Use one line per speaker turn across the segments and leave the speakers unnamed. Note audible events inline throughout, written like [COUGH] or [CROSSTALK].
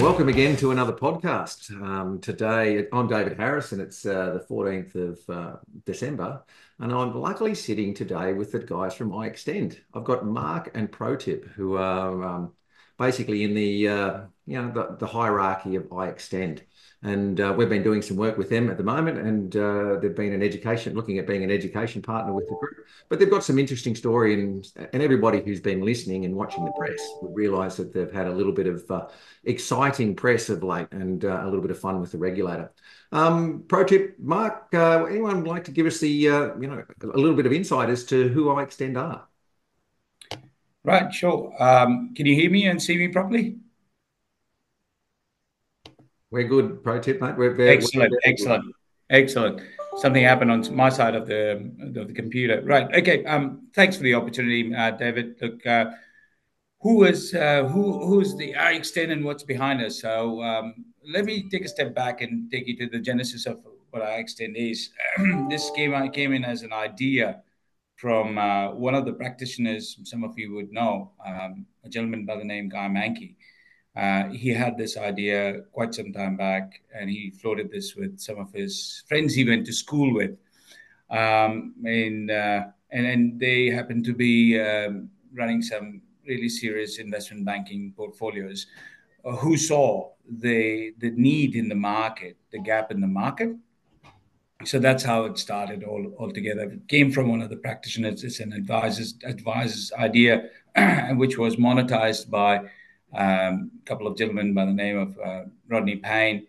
welcome again to another podcast. Um, today, I'm David Harris. it's uh, the 14th of uh, December, and I'm luckily sitting today with the guys from iExtend. I've got Mark and ProTip, who are um, basically in the uh, you know the, the hierarchy of iExtend and uh, we've been doing some work with them at the moment and uh, they've been an education looking at being an education partner with the group. But they've got some interesting story and and everybody who's been listening and watching the press would realize that they've had a little bit of uh, exciting press of late and uh, a little bit of fun with the regulator. Um, pro tip mark uh, anyone like to give us the uh, you know a little bit of insight as to who iExtend are?
Right sure. Um, can you hear me and see me properly
we're good. Pro tip, mate. We're
very excellent, we're excellent, good. excellent. Something happened on my side of the of the computer. Right. Okay. Um. Thanks for the opportunity, uh, David. Look, uh, who is uh, who who's the iExtend and what's behind us? So um, let me take a step back and take you to the genesis of what iExtend is. [CLEARS THROAT] this came I came in as an idea from uh, one of the practitioners. Some of you would know um, a gentleman by the name Guy Mankey. Uh, he had this idea quite some time back, and he floated this with some of his friends he went to school with. Um, and, uh, and, and they happened to be um, running some really serious investment banking portfolios uh, who saw the, the need in the market, the gap in the market. So that's how it started all, all together. It came from one of the practitioners. It's an advisor's, advisor's idea, [CLEARS THROAT] which was monetized by um, a couple of gentlemen by the name of uh, Rodney Payne,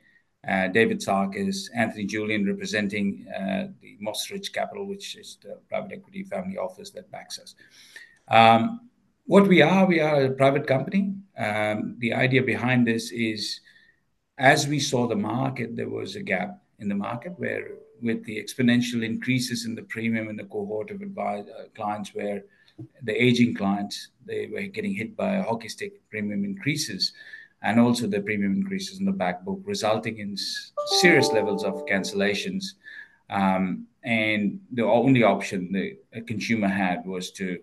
uh, David Sarkis, Anthony Julian, representing uh, the Mossridge Capital, which is the private equity family office that backs us. Um, what we are, we are a private company. Um, the idea behind this is as we saw the market, there was a gap in the market where, with the exponential increases in the premium in the cohort of advisor, uh, clients, where the aging clients, they were getting hit by hockey stick premium increases and also the premium increases in the back book, resulting in serious levels of cancellations. Um, and the only option the consumer had was to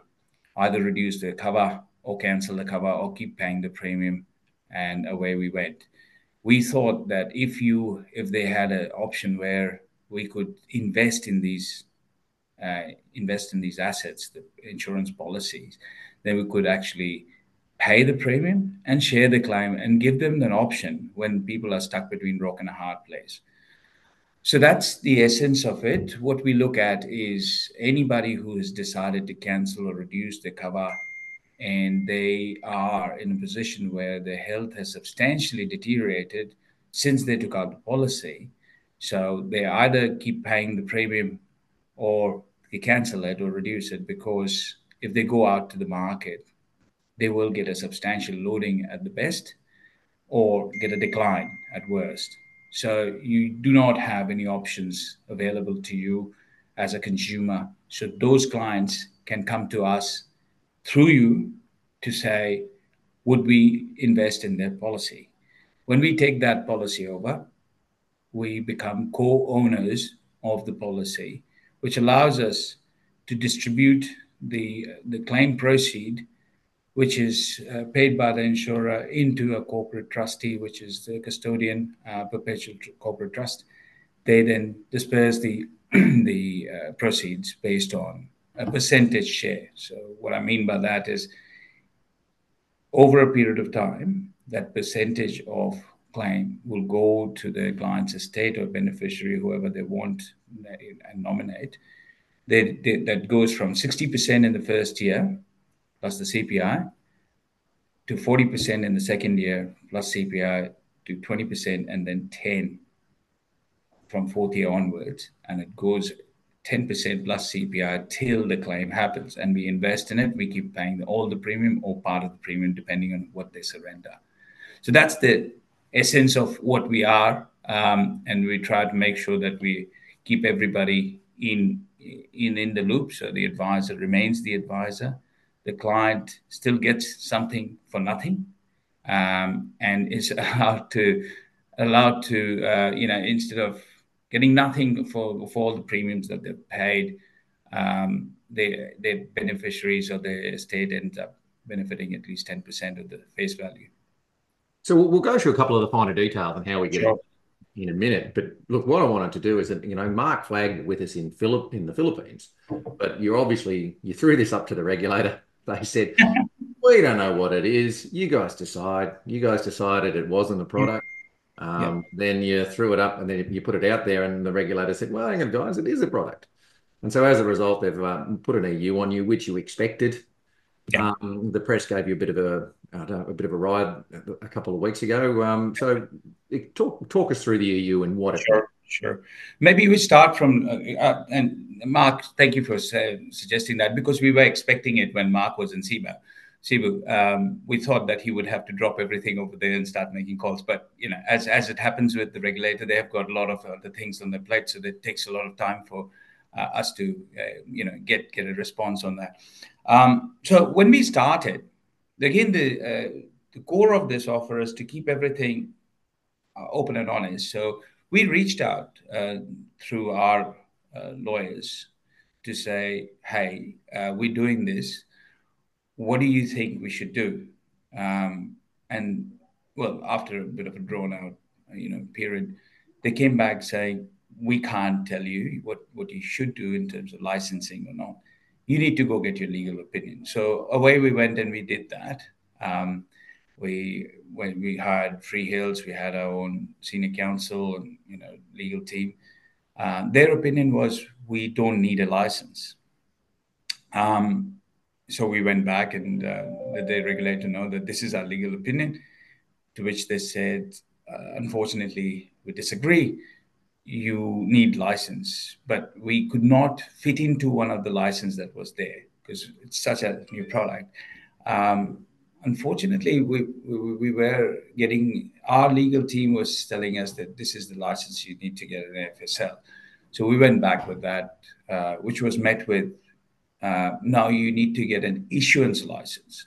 either reduce the cover or cancel the cover or keep paying the premium, and away we went. We thought that if you if they had an option where we could invest in these Uh, invest in these assets, the insurance policies, then we could actually pay the premium and share the claim and give them an option when people are stuck between rock and a hard place. So that's the essence of it. What we look at is anybody who has decided to cancel or reduce their cover and they are in a position where their health has substantially deteriorated since they took out the policy. So they either keep paying the premium or they cancel it or reduce it because if they go out to the market, they will get a substantial loading at the best or get a decline at worst. So you do not have any options available to you as a consumer. So those clients can come to us through you to say, would we invest in their policy? When we take that policy over, we become co owners of the policy which allows us to distribute the, the claim proceed, which is uh, paid by the insurer, into a corporate trustee, which is the custodian uh, perpetual corporate trust. They then disperse the, [CLEARS THROAT] the uh, proceeds based on a percentage share. So, what I mean by that is over a period of time, that percentage of claim will go to the client's estate or beneficiary, whoever they want and nominate. They, they, that goes from 60% in the first year plus the CPI to 40% in the second year plus CPI to 20% and then 10 from fourth year onwards. And it goes 10% plus CPI till the claim happens. And we invest in it. We keep paying all the premium or part of the premium depending on what they surrender. So that's the essence of what we are, um, and we try to make sure that we keep everybody in in in the loop. So the advisor remains the advisor. The client still gets something for nothing, um, and is [LAUGHS] allowed to allowed to uh, you know instead of getting nothing for for all the premiums that they've paid, um, they their beneficiaries or the estate ends up benefiting at least ten percent of the face value.
So we'll go through a couple of the finer details and how we get it in a minute. But look, what I wanted to do is that, you know, Mark flagged with us in Philip in the Philippines, but you obviously you threw this up to the regulator. [LAUGHS] They said, "We don't know what it is. You guys decide." You guys decided it wasn't a product. Um, then you threw it up, and then you put it out there, and the regulator said, "Well, hang on, guys, it is a product." And so as a result, they've um, put an EU on you, which you expected. Um, the press gave you a bit of a Uh, ride a couple of weeks ago. Um, so talk talk us through the EU and what it.
Sure, sure. Maybe we start from, uh, uh, and Mark, thank you for suggesting that because we were expecting it when Mark was in Siba. Cebu. Um, we thought that he would have to drop everything over there and start making calls. But you know, as as it happens with the regulator, they have got a lot of other things on their plate. So it takes a lot of time for us to uh, you know get get a response on that. Um, so when we started, again, the uh, the core of this offer is to keep everything uh, open and honest. So we reached out uh, through our lawyers to say, "Hey, we're doing this. What do you think we should do?" Um, and well, after a bit of a drawn-out you know, period, they came back saying, "We can't tell you what, what you should do in terms of licensing or not. You need to go get your legal opinion." So away we went, and we did that. Um, when we hired Freehills, We had our own senior counsel and you know legal team. Uh, their opinion was, "We don't need a license." Um, so we went back and uh, let the regulator know that this is our legal opinion, to which they said, uh, "Unfortunately, we disagree. You need license." But we could not fit into one of the license that was there because it's such a new product. Um, unfortunately, we, we, we were getting our legal team was telling us that this is the license you need to get an AFSL. So we went back with that, uh, which was met with, uh, "Now you need to get an issuance license,"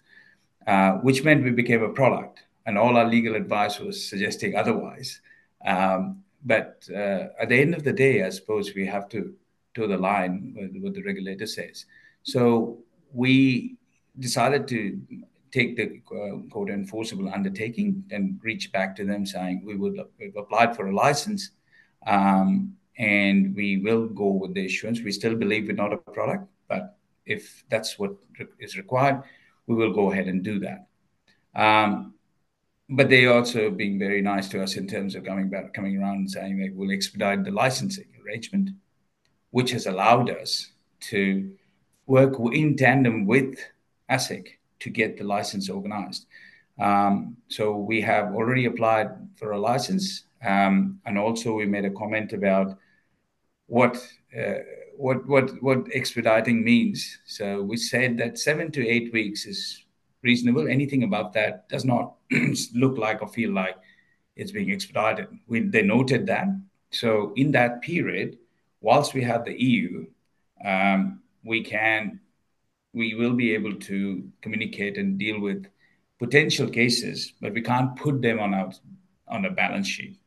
uh, which meant we became a product. And all our legal advice was suggesting otherwise. Um, But uh, at the end of the day, I suppose we have to toe the line with what the regulator says. So we decided to take the uh, quote enforceable undertaking and reach back to them saying, "We've applied for a license, um, and we will go with the issuance. We still believe we're not a product, but if that's what is required, we will go ahead and do that." Um, But they also being very nice to us in terms of coming back, coming around and saying they will expedite the licensing arrangement, which has allowed us to work in tandem with ASIC to get the license organized. Um, so we have already applied for a license. Um, and also, we made a comment about what uh, what what what expediting means. So we said that seven to eight weeks is reasonable. Anything above that does not [CLEARS THROAT] look like or feel like it's being expedited. They noted that. So in that period, whilst we have the EU, um, we can, we will be able to communicate and deal with potential cases, but we can't put them on our on a balance sheet.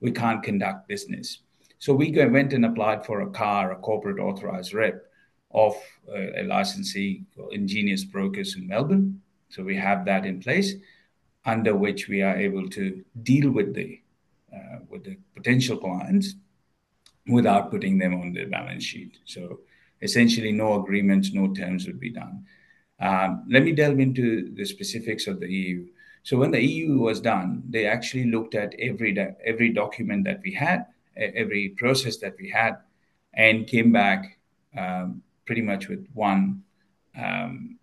We can't conduct business. So we went and applied for a CAR, a corporate authorized rep of uh, a licensee Ingenious Brokers in Melbourne. So we have that in place under which we are able to deal with the uh, with the potential clients without putting them on the balance sheet. So essentially, no agreements, no terms would be done. Um, let me delve into the specifics of the EU. So when the EU was done, they actually looked at every document that we had, every process that we had, and came back um, pretty much with one, um,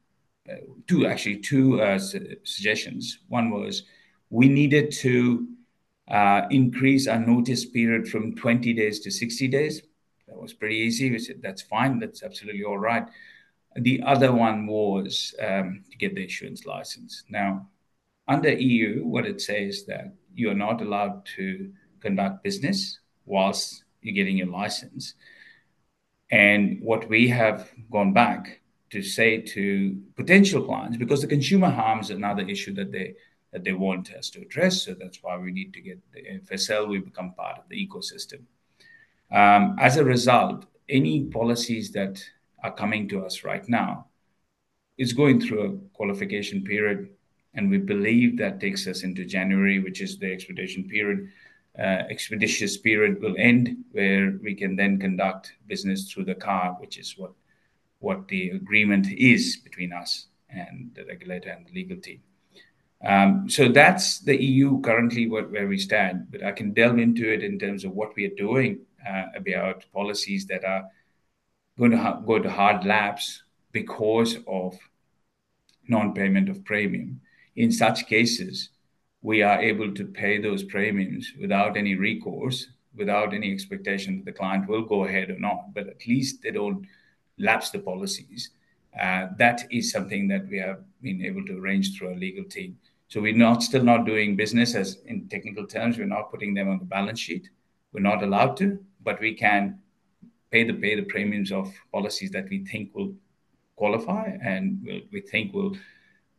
two, actually, two uh, suggestions. One was we needed to uh, increase our notice period from 20 days to 60 days. That was pretty easy. We said, "That's fine. That's absolutely all right." The other one was um, to get the issuance license. Now, under EU, what it says that you are not allowed to conduct business whilst you're getting your license. And what we have gone back to say to potential clients, because the consumer harm is another issue that they that they want us to address. So that's why we need to get the AFSL. We become part of the ecosystem. As a result, any policies that are coming to us right now is going through a qualification period. and we believe that takes us into January, which is the expedition period. Uh, expeditious period will end, where we can then conduct business through the car, which is what what the agreement is between us and the regulator and the legal team. Um, so that's the EU currently what, where we stand. But I can delve into it in terms of what we are doing uh, about policies that are going to ha- go to hard lapse because of non-payment of premium. In such cases, we are able to pay those premiums without any recourse, without any expectation that the client will go ahead or not. But at least they don't lapse the policies. Uh, that is something that we have been able to arrange through our legal team. So we're not still not doing business as in technical terms. We're not putting them on the balance sheet. We're not allowed to, but we can pay the pay the premiums of policies that we think will qualify and we'll, we think will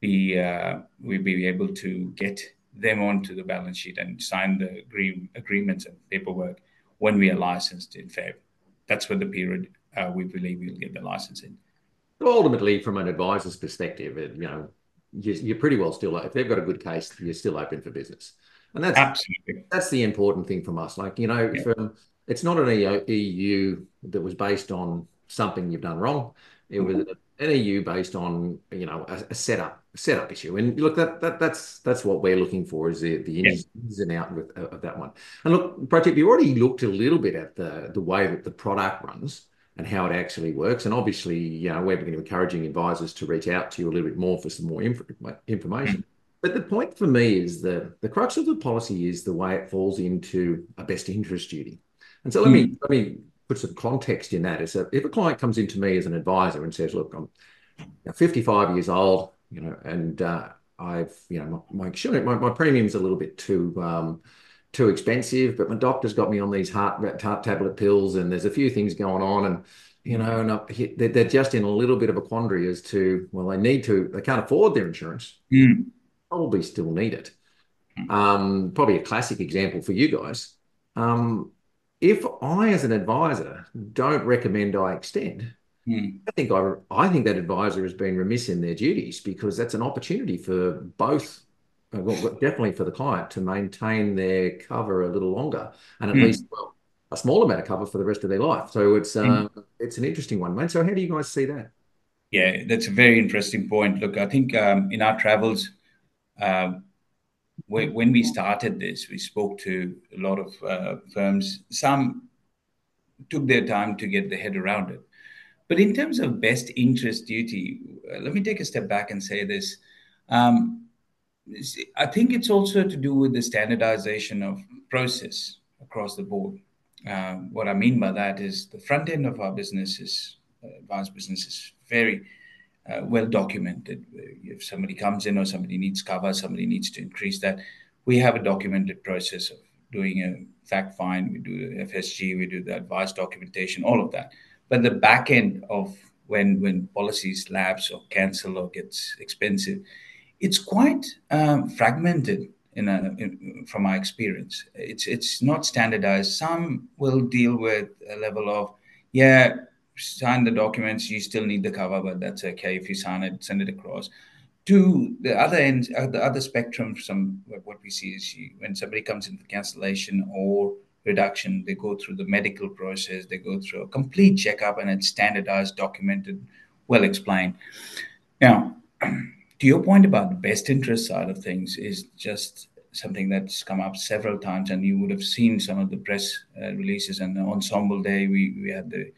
be uh, we'll be able to get them onto the balance sheet and sign the agree- agreements and paperwork when we are licensed in Feb. That's what the period uh, we believe we'll get the license in.
Ultimately, from an advisor's perspective, you know, you're pretty well still if they've got a good case, you're still open for business, and that's absolutely that's the important thing from us. Like you know, yeah. from, it's not an EU that was based on something you've done wrong. It was mm-hmm. an EU based on you know a, a setup a setup issue. And look, that that that's that's what we're looking for is the the ins, yeah. and out with, of that one. And look, Pradeep, you already looked a little bit at the the way that the product runs and how it actually works. And obviously, you know, we're encouraging advisors to reach out to you a little bit more for some more inf- information. Mm. But the point for me is that the crux of the policy is the way it falls into a best interest duty. And so let mm. me let me put some context in that. Is that if a client comes into me as an advisor and says, "Look, I'm 55 years old, you know, and uh, I've you know my my, my premium's a little bit too um, too expensive, but my doctor's got me on these heart, heart tablet pills, and there's a few things going on, and you know, and I, they're just in a little bit of a quandary as to well, they need to, they can't afford their insurance, mm. probably still need it. Um, probably a classic example for you guys. Um, if I, as an advisor, don't recommend iExtend, mm. I think I, I think that advisor has been remiss in their duties because that's an opportunity for both well, definitely for the client to maintain their cover a little longer and at mm. least well, a small amount of cover for the rest of their life. So it's mm. um, it's an interesting one, mate. So how do you guys see that?
Yeah, that's a very interesting point. Look, I think um, in our travels, um, when we started this, we spoke to a lot of uh, firms. Some took their time to get their head around it. But in terms of best interest duty, uh, let me take a step back and say this. Um, I think it's also to do with the standardization of process across the board. Um, what I mean by that is the front end of our business is uh, advanced business is very uh, well documented. If somebody comes in or somebody needs cover, somebody needs to increase that, we have a documented process of doing a fact find, we do FSG, we do the advice documentation, all of that. But the back end of when when policies lapse or cancel or gets expensive, it's quite um, fragmented in, a, in, from my experience. It's it's not standardized. Some will deal with a level of yeah, sign the documents. You still need the cover, but that's okay if you sign it, send it across. To the other end, uh, the other spectrum, some what we see is you, when somebody comes in for cancellation or reduction, they go through the medical process, they go through a complete checkup, and it's standardized, documented, well explained. Now [CLEARS THROAT] to your point about the best interest side of things is just something that's come up several times, and you would have seen some of the press uh, releases. And on Ensemble Day, we we had the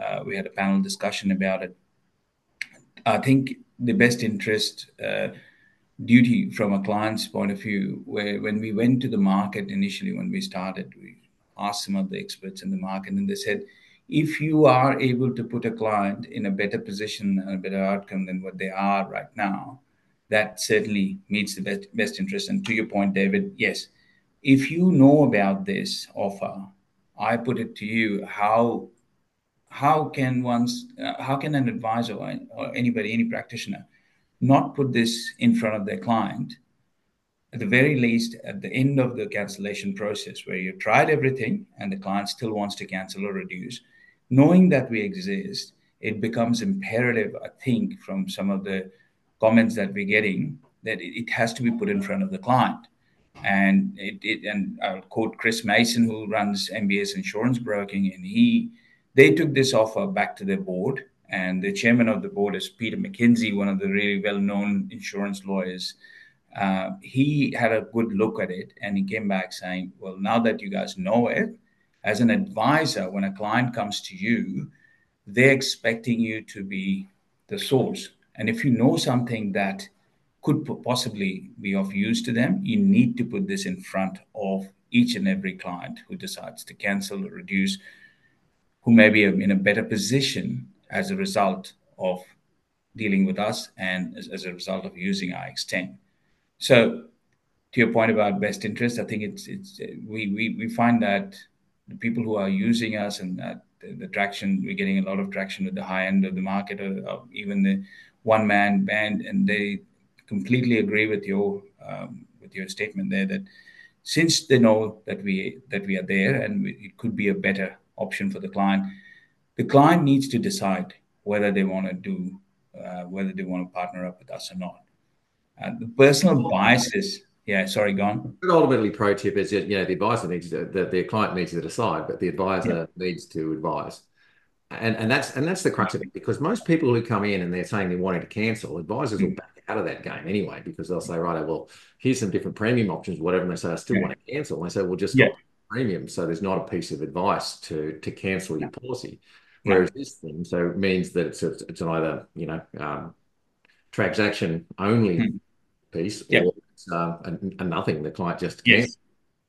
uh, we had a panel discussion about it. I think the best interest uh, duty from a client's point of view, where when we went to the market initially, when we started, we asked some of the experts in the market, and they said, if you are able to put a client in a better position and a better outcome than what they are right now, that certainly meets the best, best interest. And to your point, David, yes, if you know about this offer, I put it to you how how can one's uh, how can an advisor or, or anybody any practitioner not put this in front of their client at the very least at the end of the cancellation process where you tried everything and the client still wants to cancel or reduce knowing that we exist, it becomes imperative, I think, from some of the comments that we're getting that it, has to be put in front of the client. And it, it and I'll quote Chris Mason, who runs MBS Insurance Broking, and he they took this offer back to their board. And the chairman of the board is Peter McKinsey, one of the really well-known insurance lawyers. Uh, he had a good look at it, and he came back saying, "Well, now that you guys know it, as an advisor, when a client comes to you, they're expecting you to be the source. And if you know something that could possibly be of use to them, you need to put this in front of each and every client who decides to cancel or reduce, who may be in a better position as a result of dealing with us and as, as a result of using iExtend. So, to your point about best interest, I think it's it's we we, we find that the people who are using us and that the, the, traction we're getting a lot of traction with the high end of the market or, or even the one man band. And they completely agree with your um, with your statement there that since they know that we that we are there and we, it could be a better option for the client the client needs to decide whether they want to do uh, whether they want to partner up with us or not. Uh, the personal biases yeah, sorry, gone.
But ultimately, pro tip is that you know the advisor needs to the, the client needs to decide, but the advisor yeah. needs to advise, and and that's and that's the crux of it because most people who come in and they're saying they're wanting to cancel, advisors mm. will back out of that game anyway because they'll say, right, well, here's some different premium options, whatever, and they say I still yeah. want to cancel. And they say, well, just yeah. premium, so there's not a piece of advice to to cancel your policy. Whereas this thing so means that it's a, it's an either you know um, transaction only mm. piece or uh, a, a, nothing. The client just can't. Yes.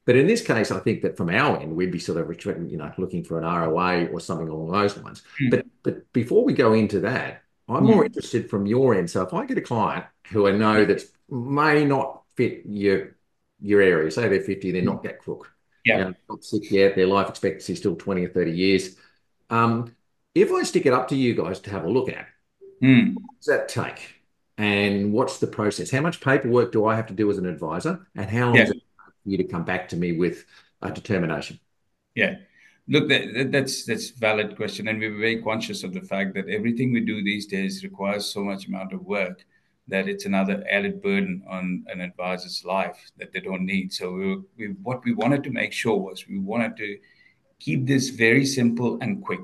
But in this case, I think that from our end, we'd be sort of you know looking for an ROA or something along those lines. Mm. But but before we go into that, I'm mm. more interested from your end. So if I get a client who I know that may not fit your your area, say they're 50, they're not that crook.
Yeah. You know,
not sick yet, their life expectancy is still 20 or 30 years. Um, if I stick it up to you guys to have a look at,
mm.
what does that take? And what's the process? How much paperwork do I have to do as an advisor, and how long yeah. does it take for you to come back to me with a determination?
Yeah, look, that, that's that's valid question, and we're very conscious of the fact that everything we do these days requires so much amount of work that it's another added burden on an advisor's life that they don't need. So we, we what we wanted to make sure was we wanted to keep this very simple and quick.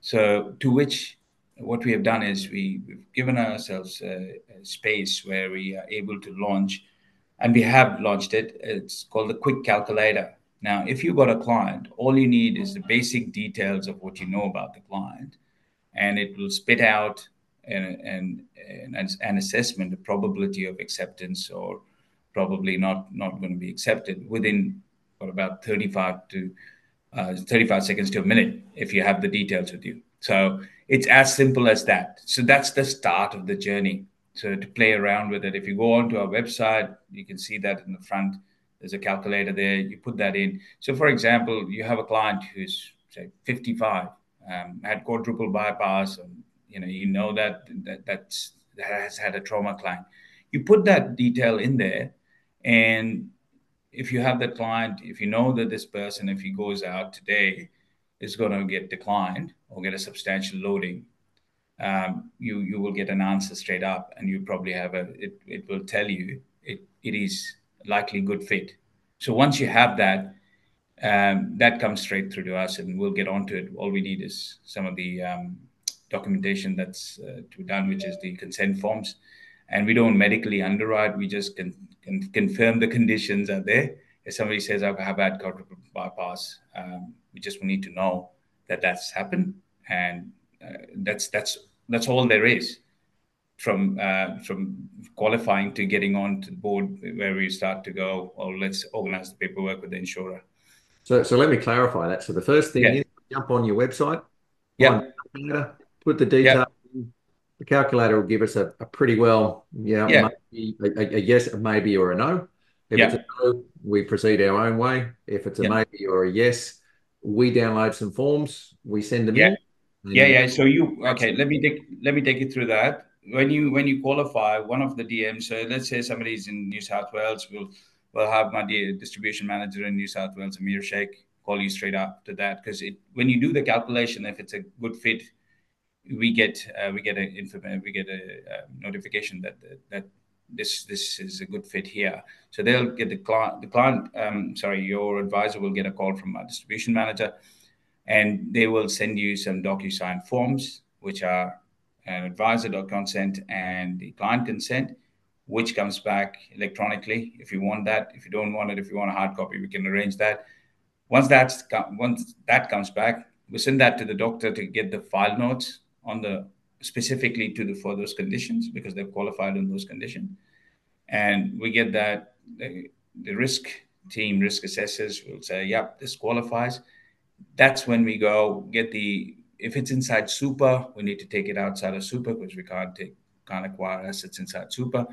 So to which what we have done is we, have given ourselves a, a, space where we are able to launch, and we have launched it. It's called the Quick Calculator. Now, if you've got a client, all you need is the basic details of what you know about the client, and it will spit out an, an, an, an assessment, the probability of acceptance or probably not, not going to be accepted within about 35 to uh, 35 seconds to a minute if you have the details with you. So it's as simple as that. So that's the start of the journey. So to play around with it, if you go onto our website, you can see that in the front. There's a calculator there. You put that in. So, for example, you have a client who's say 55, um, had quadruple bypass, and you know you know that that that's, that has had a trauma claim. You put that detail in there, and if you have the client, if you know that this person, if he goes out today, is going to get declined or get a substantial loading, um, you you will get an answer straight up, and you probably have a it, it will tell you it, it is likely good fit. So once you have that, um, that comes straight through to us, and we'll get onto it. All we need is some of the um, documentation that's uh, to be done, which is the consent forms, and we don't medically underwrite. We just can, can confirm the conditions are there. If somebody says I have had quadruple bypass, um, we just need to know that that's happened, and uh, that's that's that's all there is from uh, from qualifying to getting on to the board where we start to go. Oh, let's organize the paperwork with the insurer.
So, so let me clarify that. So the first thing yeah. is jump on your website.
Yeah.
Put the details. Yeah. The calculator will give us a, a pretty well, yeah,
yeah.
Maybe, a, a, yes, a maybe, or a no. If yeah. it's a no, we proceed our own way. If it's a yeah. maybe or a yes, we download some forms, we send them
yeah.
in.
Yeah, yeah. So you okay? Let me take let me take you through that. When you when you qualify, one of the DMs. So let's say somebody's in New South Wales, we'll we'll have my distribution manager in New South Wales, Amir Sheikh, call you straight up to that because it when you do the calculation, if it's a good fit, we get uh, we get a we get a, a notification that that this this is a good fit here. So they'll get the client, the client, um, sorry, your advisor will get a call from a distribution manager, and they will send you some DocuSign forms, which are an advisor consent and the client consent, which comes back electronically if you want that. If you don't want it, if you want a hard copy, we can arrange that. Once that's once that comes back, we send that to the doctor to get the file notes on the specifically to the for those conditions because they've qualified in those conditions, and we get that the, the risk team, risk assessors will say, "Yep, this qualifies." That's when we go get the if it's inside super, we need to take it outside of super because we can't take can't acquire assets inside super.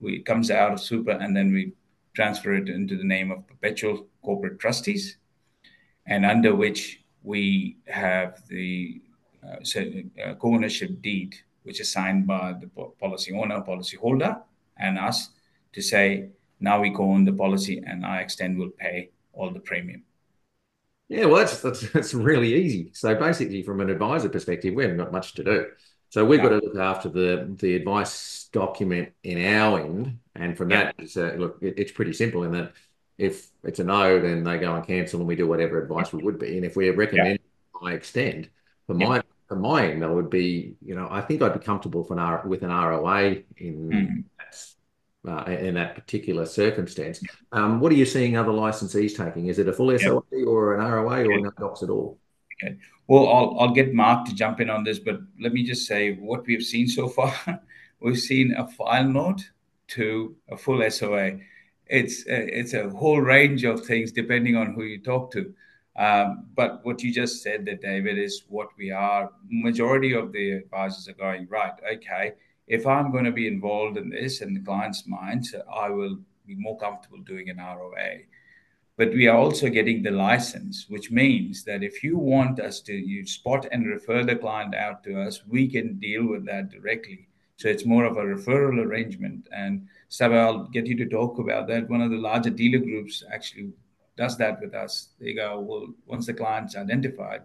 We, it comes out of super and then we transfer it into the name of perpetual corporate trustees, and under which we have the Uh, uh, co-ownership deed, which is signed by the policy owner, policy holder, and us to say now we co-own the policy and iExtend will pay all the premium.
Yeah, well, that's, that's [LAUGHS] that's really easy. So basically, from an advisor perspective, we haven't got much to do. So we've got to look after the the advice document in our end, and from that, it's a, look, it, it's pretty simple in that if it's a no, then they go and cancel, and we do whatever advice we would be. And if we recommend iExtend, for my for my end, that would be, you know, I think I'd be comfortable for an with an ROA in mm. Uh, in that particular circumstance. Um, what are you seeing other licensees taking? Is it a full SOA or an ROA or no docs at all?
Okay. Well, I'll, I'll get Mark to jump in on this, but let me just say what we've seen so far. [LAUGHS] we've seen a file note to a full SOA. It's a, it's a whole range of things depending on who you talk to. Um, but what you just said there, David, is what we are. Majority of the advisors are going right. Okay, if I'm going to be involved in this in the client's mind, I will be more comfortable doing an ROA. But we are also getting the license, which means that if you want us to you spot and refer the client out to us, we can deal with that directly. So it's more of a referral arrangement. And Saba, I'll get you to talk about that. One of the larger dealer groups actually does that with us. They go, well, once the client's identified,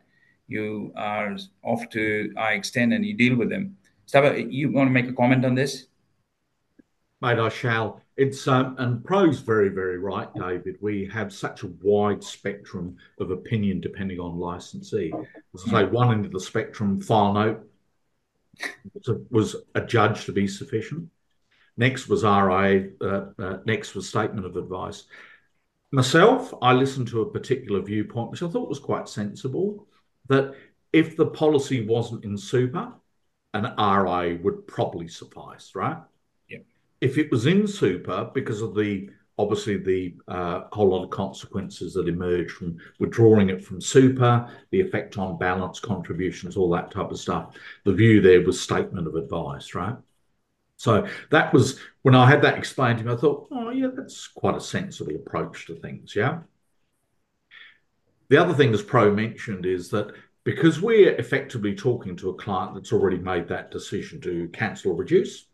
you are off to iExtend and you deal with them. Saba, you want to make a comment on this?
Mate, I shall. It's um, and Pro's very, very right, David. We have such a wide spectrum of opinion depending on licensee. As I say, one end of the spectrum, file note was adjudged to be sufficient. Next was RA. Uh, uh, next was statement of advice. Myself, I listened to a particular viewpoint, which I thought was quite sensible, that if the policy wasn't in super, an RA would probably suffice, right?
Yeah.
If it was in super, because of the obviously the uh, whole lot of consequences that emerge from withdrawing it from super, the effect on balance contributions, all that type of stuff. The view there was statement of advice, right? So that was when I had that explained to me, I thought, oh, yeah, that's quite a sensible approach to things. Yeah. The other thing, as Pro mentioned, is that because we're effectively talking to a client that's already made that decision to cancel or reduce,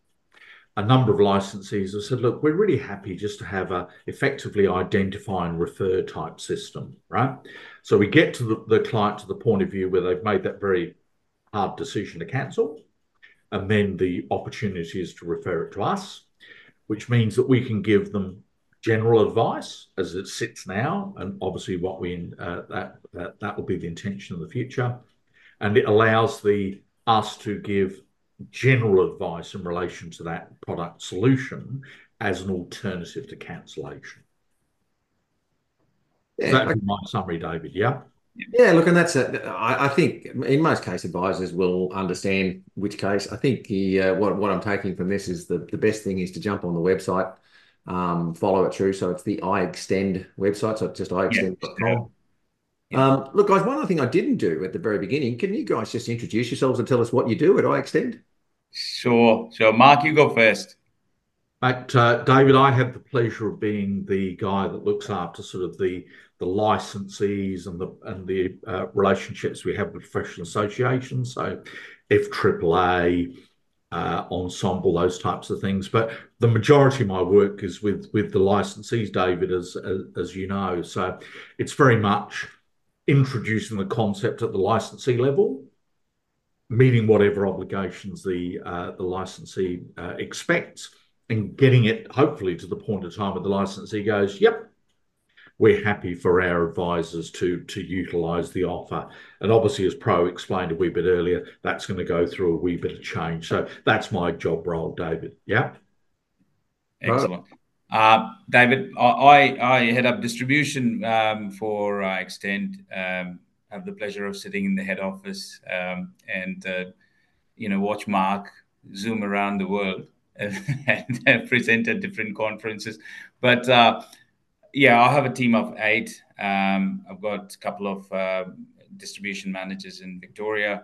a number of licensees have said, look, we're really happy just to have a effectively identify and refer type system, right? So we get to the, the client to the point of view where they've made that very hard decision to cancel and then the opportunity is to refer it to us, which means that we can give them general advice as it sits now, and obviously what we uh, that, that that will be the intention of the future, and it allows the us to give general advice in relation to that product solution as an alternative to cancellation. Yeah, That's my summary, David. Yeah.
Yeah, look, and that's a, I, I think in most case advisors will understand which case. I think the uh, what what I'm taking from this is the the best thing is to jump on the website, um, follow it through. So it's the iExtend website, so it's just iExtend.com. Yeah. Um, look, guys, one other thing I didn't do at the very beginning, can you guys just introduce yourselves and tell us what you do at iExtend?
Sure. So, Mark, you go first.
But uh, David, I have the pleasure of being the guy that looks after sort of the the licensees and the and the uh, relationships we have with professional associations. So, IFAAA, uh, ensemble, those types of things. But the majority of my work is with with the licensees, David, as as, as you know. So, it's very much introducing the concept at the licensee level, meeting whatever obligations the uh, the licensee uh, expects and getting it hopefully to the point of time where the licensee goes, yep, we're happy for our advisors to to utilize the offer. And obviously, as Pro explained a wee bit earlier, that's going to go through a wee bit of change. So that's my job role, David. Yeah.
Excellent. Uh, David, I, I head up distribution um, for uh, Extend. Um, have the pleasure of sitting in the head office um, and uh, you know watch Mark zoom around the world [LAUGHS] and, present at different conferences. But uh, yeah, I have a team of eight. Um, I've got a couple of uh, distribution managers in Victoria.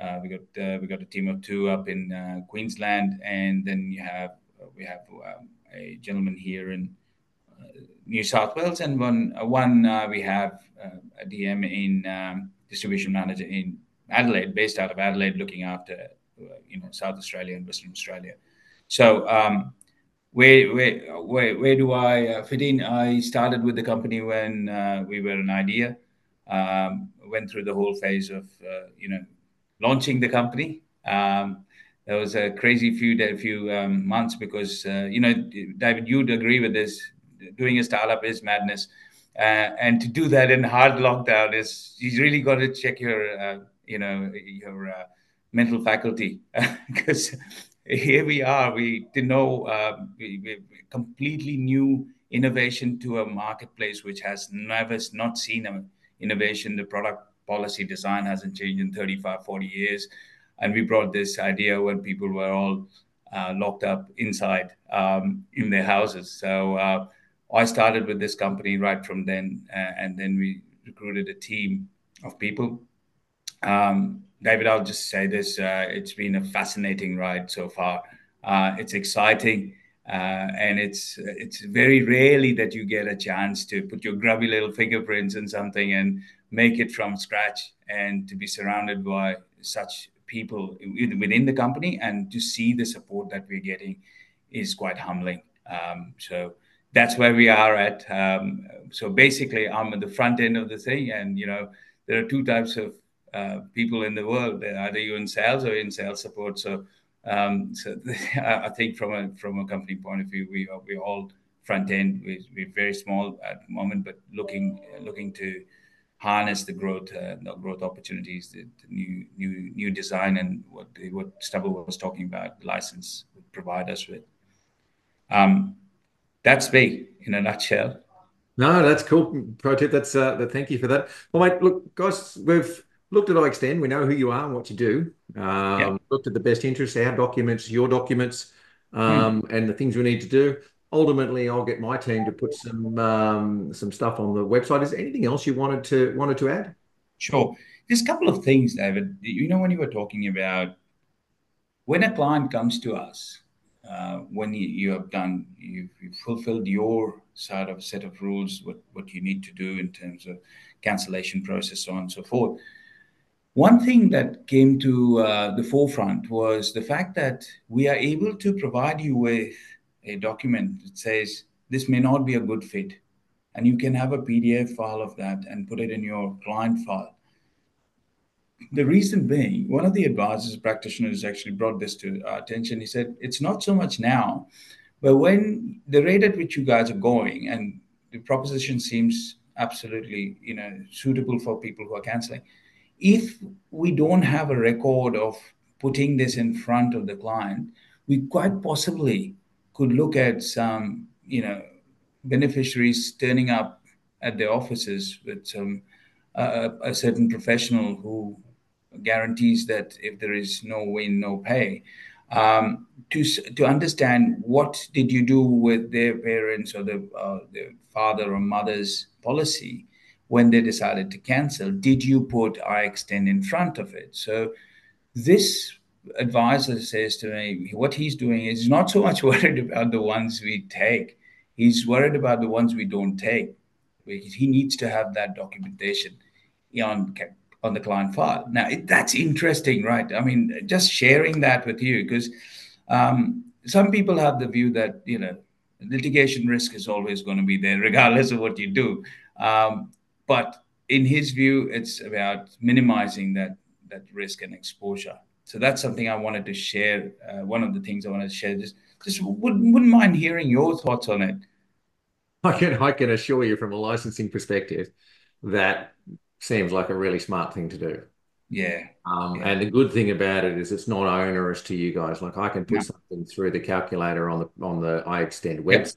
Uh, we got uh, we got a team of two up in uh, Queensland, and then you have we have um, a gentleman here in uh, New South Wales, and one one we have a DM in um, distribution manager in Adelaide, based out of Adelaide, looking after you know South Australia and Western Australia. So um, where, where, where, where do I uh, fit in? I started with the company when uh, we were an idea. Um, went through the whole phase of uh, you know launching the company. Um, there was a crazy few few um, months because uh, you know David, you'd agree with this. Doing a startup is madness, uh, and to do that in hard lockdown is you really got to check your you know your mental faculty [LAUGHS] because here we are. We didn't know uh, we, we completely new innovation to a marketplace which has never not seen an innovation. The product policy design hasn't changed in 35, 40 years. And we brought this idea when people were all uh, locked up inside um, in their houses. So uh, I started with this company right from then, uh, and then we recruited a team of people. Um, David, I'll just say this: uh, it's been a fascinating ride so far. Uh, it's exciting, uh, and it's it's very rarely that you get a chance to put your grubby little fingerprints in something and make it from scratch, and to be surrounded by such people within the company, and to see the support that we're getting is quite humbling. Um, so that's where we are at. Um, so basically, I'm at the front end of the thing, and you know there are two types of uh, people in the world. Either you're in sales or in sales support. So, um, so [LAUGHS] I think from a from a company point of view, we are we all front end. We, we're very small at the moment, but looking looking to harness the growth uh, the growth opportunities, the, the, new new new design, and what what Stubble was talking about, license would provide us with. Um, that's me in a nutshell.
No, that's cool, Pro Tip. That's uh, thank you for that. Well, mate, look, guys, we've looked at iExtend. We know who you are and what you do. Um, yep. Looked at the best interests, our documents, your documents, um, mm. and the things we need to do. Ultimately, I'll get my team to put some um, some stuff on the website. Is there anything else you wanted to wanted to add?
Sure. There's a couple of things, David. You know, when you were talking about when a client comes to us, uh, when you, you have done, you've, you've, fulfilled your side of set of rules, what, what you need to do in terms of cancellation process, so on and so forth one thing that came to uh, the forefront was the fact that we are able to provide you with a document that says this may not be a good fit. And you can have a PDF file of that and put it in your client file. The reason being, one of the advisors, practitioners actually brought this to our attention. He said, it's not so much now, but when the rate at which you guys are going and the proposition seems absolutely you know suitable for people who are canceling if we don't have a record of putting this in front of the client, we quite possibly could look at some, you know, beneficiaries turning up at their offices with some uh, a certain professional who guarantees that if there is no win, no pay. Um, to to understand what did you do with their parents or the uh, their father or mother's policy when they decided to cancel, did you put iExtend in front of it? So this advisor says to me, what he's doing is not so much [LAUGHS] worried about the ones we take. He's worried about the ones we don't take. He needs to have that documentation on on the client file. Now it, that's interesting, right? I mean, just sharing that with you because um, some people have the view that you know litigation risk is always going to be there regardless of what you do. Um, but in his view, it's about minimizing that that risk and exposure. So that's something I wanted to share. Uh, one of the things I wanted to share is just wouldn't, wouldn't mind hearing your thoughts on it.
I can I can assure you from a licensing perspective that seems like a really smart thing to do.
Yeah.
Um,
yeah.
And the good thing about it is it's not onerous to you guys. Like I can put something through the calculator on the on the iExtend website.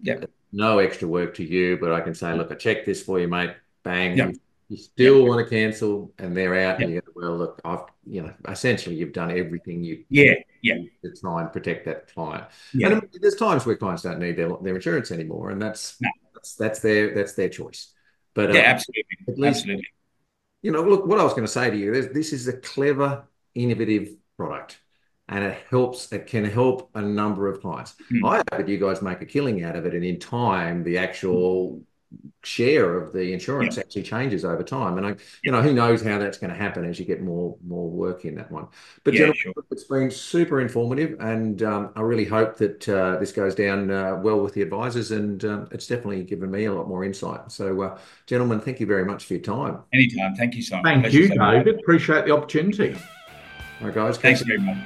Yeah.
No extra work to you, but I can say, look, I checked this for you, mate. Bang.
Yep.
You still want to cancel, and they're out.
Yep.
And you go, well, look, I've you know, essentially you've done everything you
Yeah. Yeah.
to try and protect that client.
Yeah.
And there's times where clients don't need their, their insurance anymore, and that's
No.
that's that's their that's their choice. But
Yeah.
uh,
Absolutely.
at least-
Absolutely.
you know, look, what I was going to say to you is this is a clever, innovative product, and it helps. It can help a number of clients.
Hmm.
I hope that you guys make a killing out of it, and in time, the actual share of the insurance actually changes over time. And I, you know, who knows how that's going to happen as you get more more work in that one. But
Yeah,
gentlemen,
sure.
it's been super informative, and um, I really hope that uh, this goes down uh, well with the advisors, and um, it's definitely given me a lot more insight. So, uh, gentlemen, thank you very much for your time.
Anytime. Thank you, Simon.
Thank
Pleasure
you,
so much.
David. Appreciate the opportunity.
All right, guys.
Thanks very much.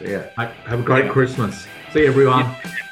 See ya.
Have a great Christmas. See you, everyone.
Yeah.